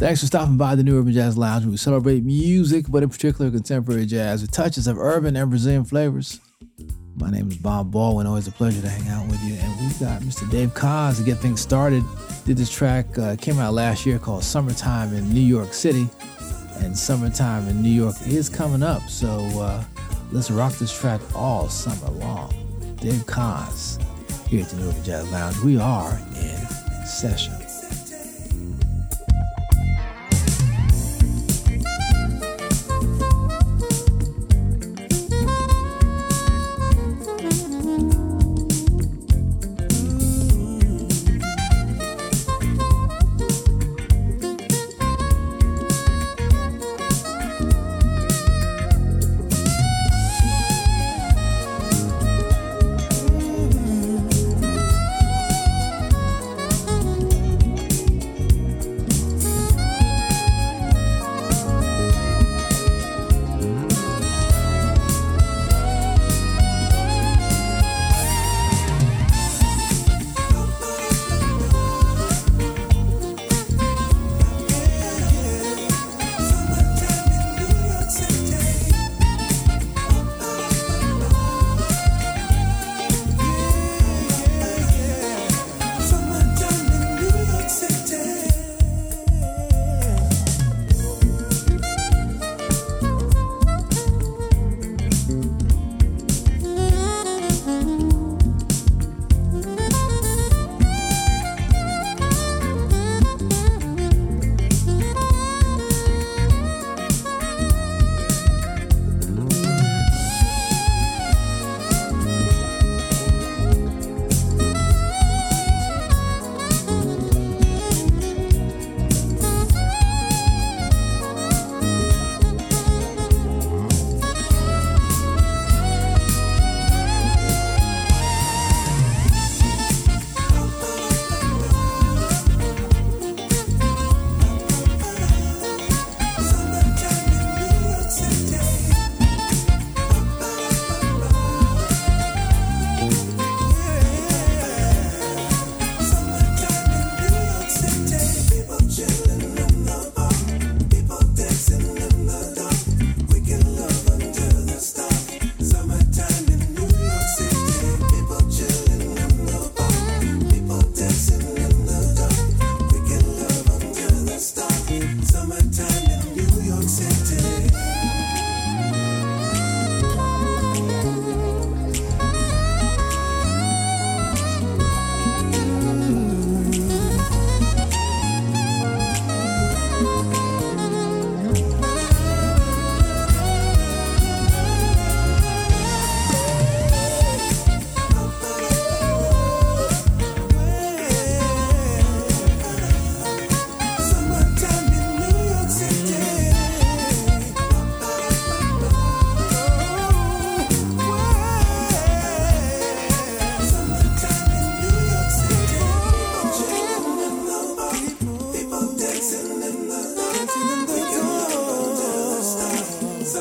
Thanks for stopping by the New Urban Jazz Lounge. We celebrate music, but in particular contemporary jazz with touches of urban and Brazilian flavors. My name is Bob Baldwin. Always a pleasure to hang out with you. And we've got Mr. Dave Koz to get things started. Did this track, uh, came out last year called Summertime in New York City. And summertime in New York is coming up. So uh, let's rock this track all summer long. Dave Koz here at the New Urban Jazz Lounge. We are in session.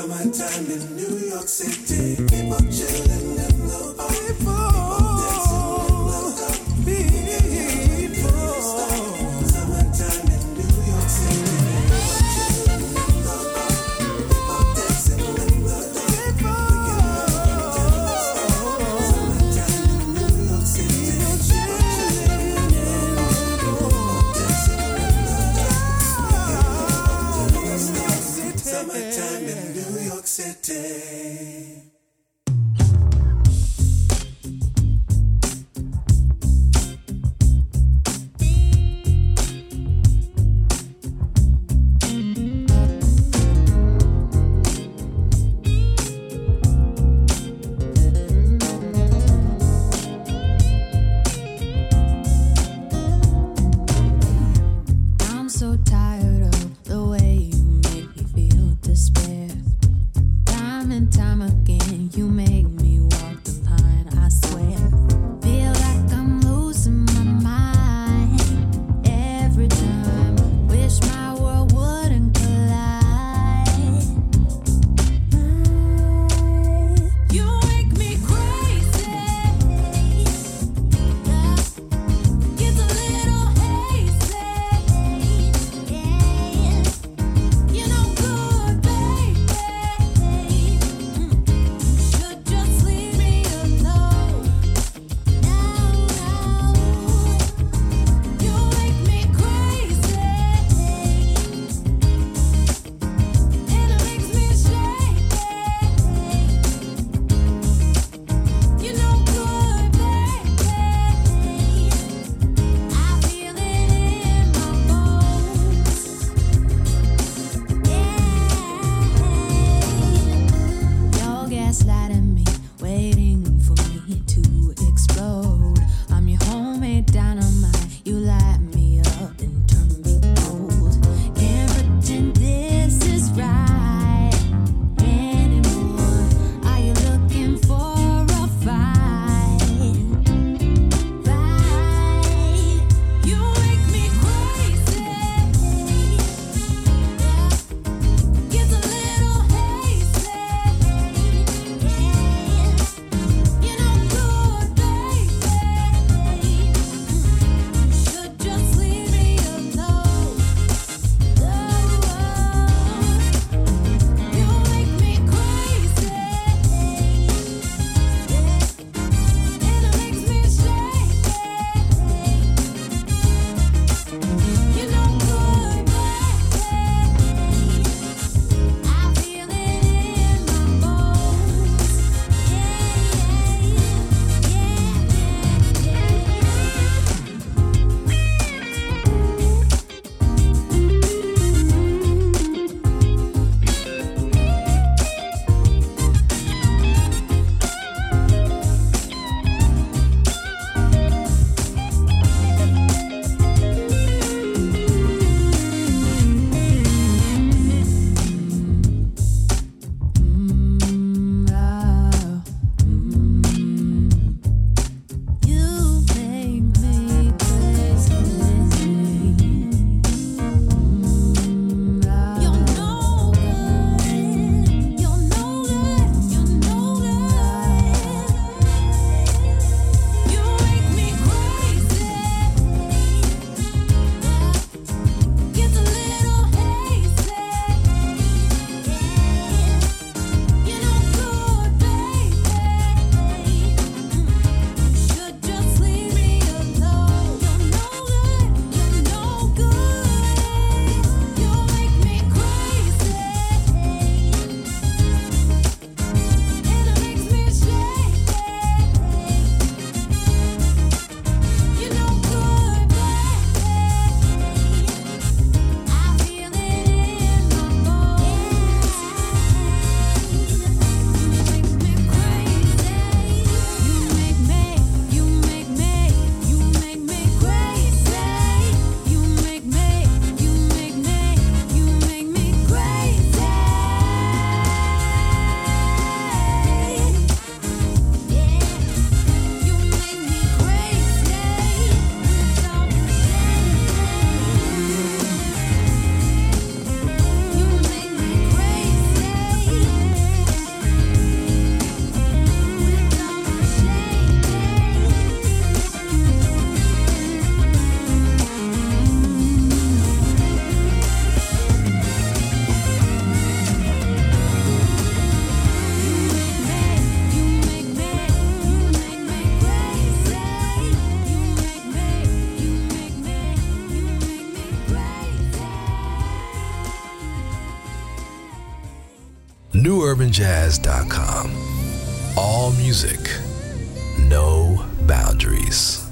Time City, time again. newurbanjazz.com. All music, no boundaries.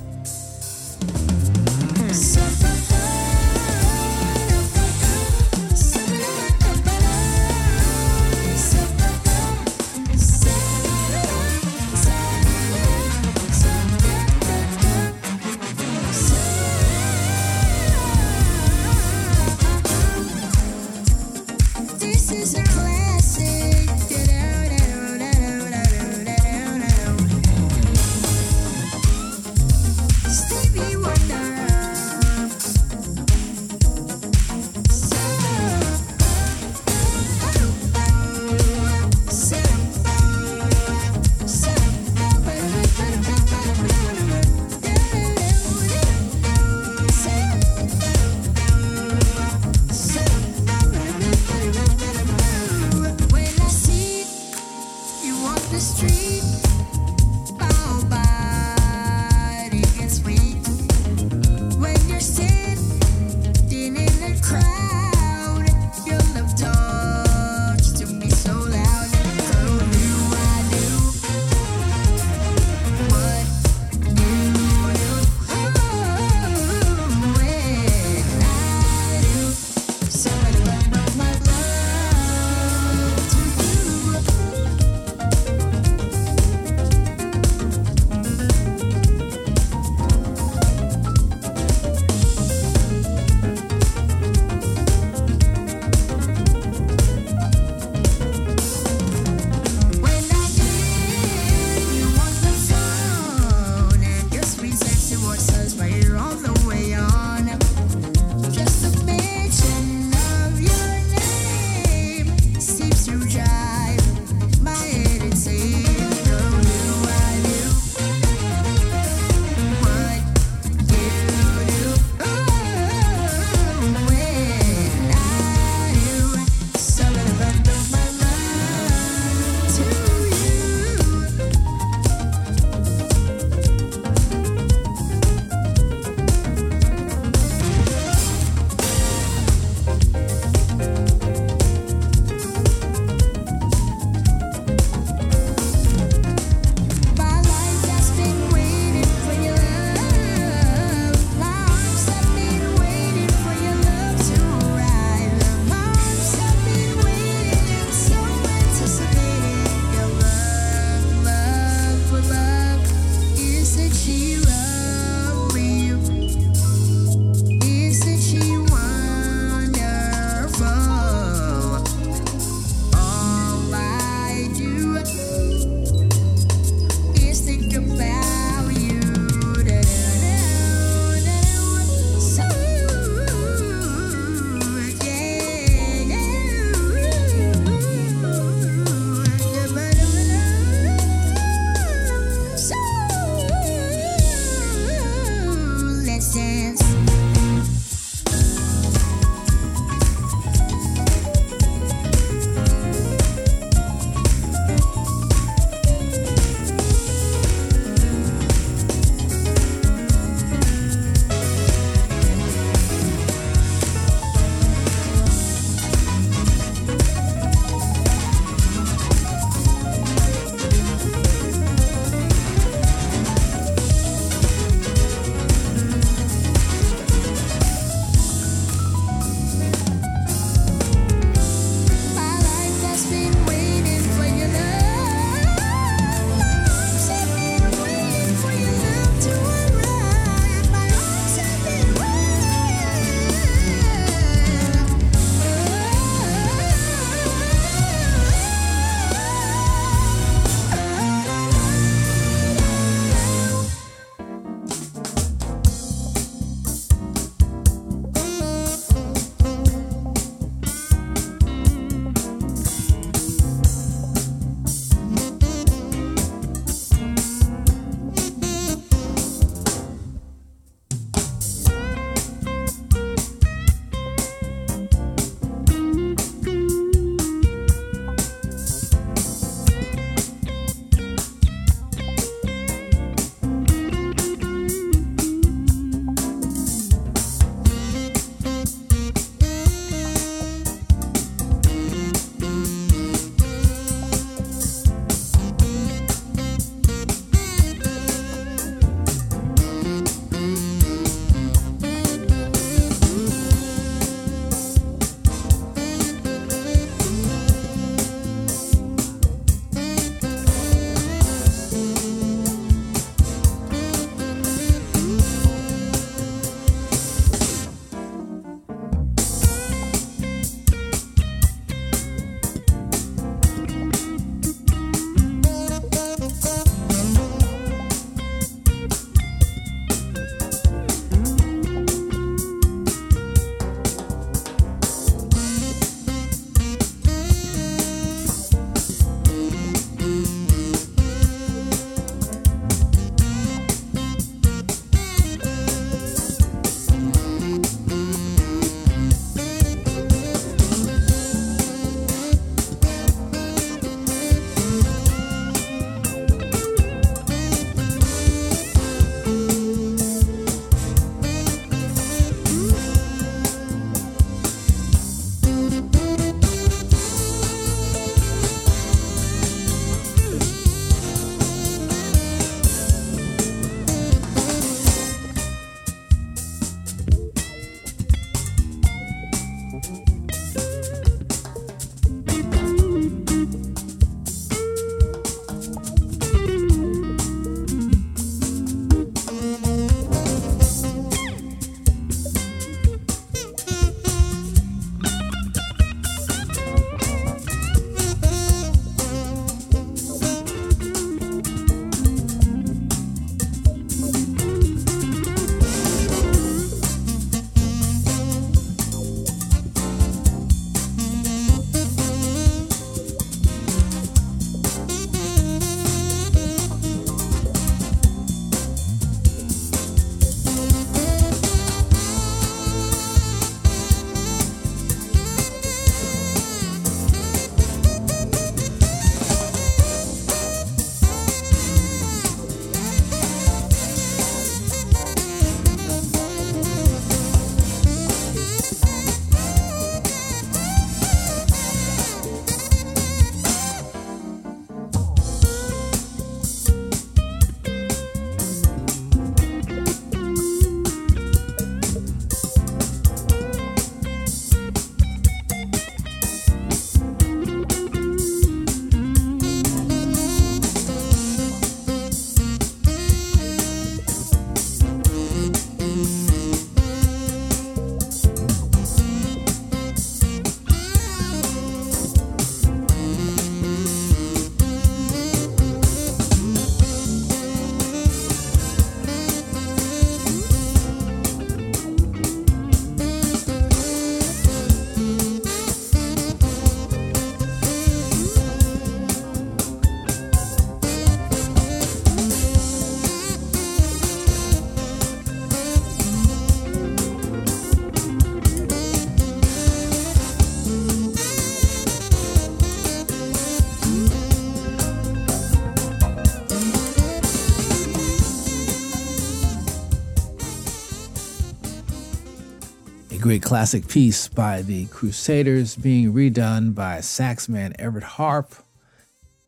Great classic piece by the Crusaders being redone by saxman Everett Harp.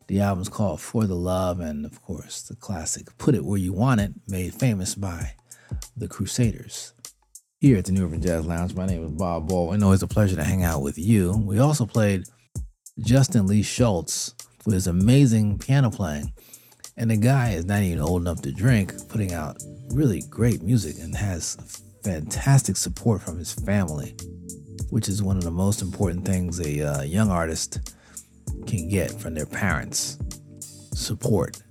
The album's called For the Love, and of course, the classic Put It Where You Want It, made famous by the Crusaders. Here at the New Urban Jazz Lounge, my name is Bob Ball, Baldwin. Always a pleasure to hang out with you. We also played Justin Lee Schultz with his amazing piano playing. And the guy is not even old enough to drink, putting out really great music and has fantastic support from his family, which is one of the most important things a uh, young artist can get from their parents support,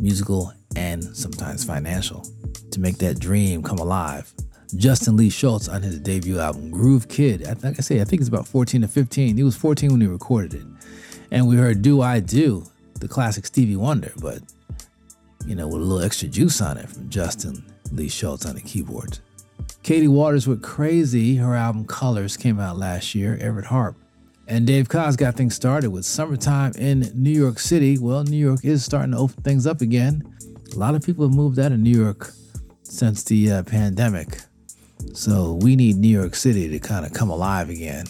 musical and sometimes financial, to make that dream come alive. Justin Lee Schultz on his debut album, Groove Kid. Like I say, I think it's about 14 to 15. He was 14 when he recorded it. And we heard Do I Do, the classic Stevie Wonder, but, you know, with a little extra juice on it from Justin Lee Schultz on the keyboards. Catie Waters with Crazy, her album Colors came out last year, Everett Harp. And Dave Koz got things started with Summertime in New York City. Well, New York is starting to open things up again. A lot of people have moved out of New York since the uh, pandemic. So we need New York City to kind of come alive again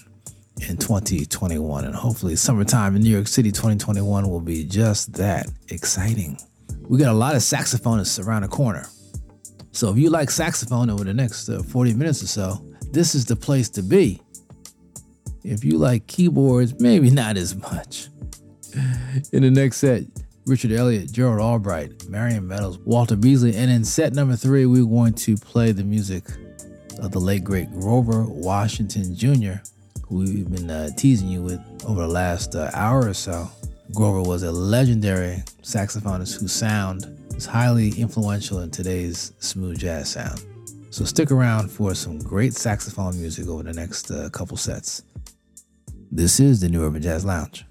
in 2021. And hopefully, summertime in New York City 2021 will be just that exciting. We got a lot of saxophonists around the corner. So if you like saxophone over the next uh, 40 minutes or so, this is the place to be. If you like keyboards, maybe not as much. In the next set, Richard Elliot, Gerald Albright, Marion Meadows, Walter Beasley, and in set number three, we're going to play the music of the late great Grover Washington Jr., who we've been uh, teasing you with over the last uh, hour or so. Grover was a legendary saxophonist whose sound is highly influential in today's smooth jazz sound. So stick around for some great saxophone music over the next uh, couple sets. This is the New Urban Jazz Lounge.